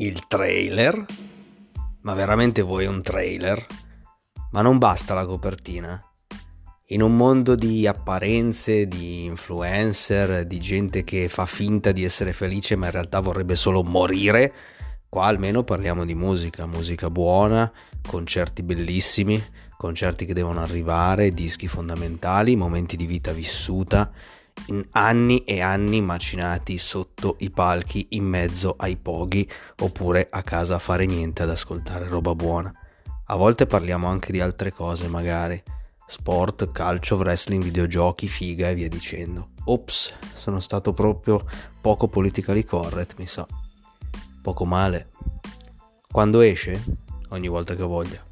il trailer? Ma veramente vuoi un trailer? Ma non basta la copertina? In un mondo di apparenze, di influencer, di gente che fa finta di essere felice ma in realtà vorrebbe solo morire, qua almeno parliamo di musica, musica buona, concerti bellissimi, concerti che devono arrivare, dischi fondamentali, momenti di vita vissuta anni e anni macinati sotto i palchi in mezzo ai poghi oppure a casa a fare niente ad ascoltare roba buona. A volte parliamo anche di altre cose magari, sport, calcio, wrestling, videogiochi, figa e via dicendo. Ops, sono stato proprio poco politically correct, mi sa. Poco male. Quando esce? Ogni volta che voglia.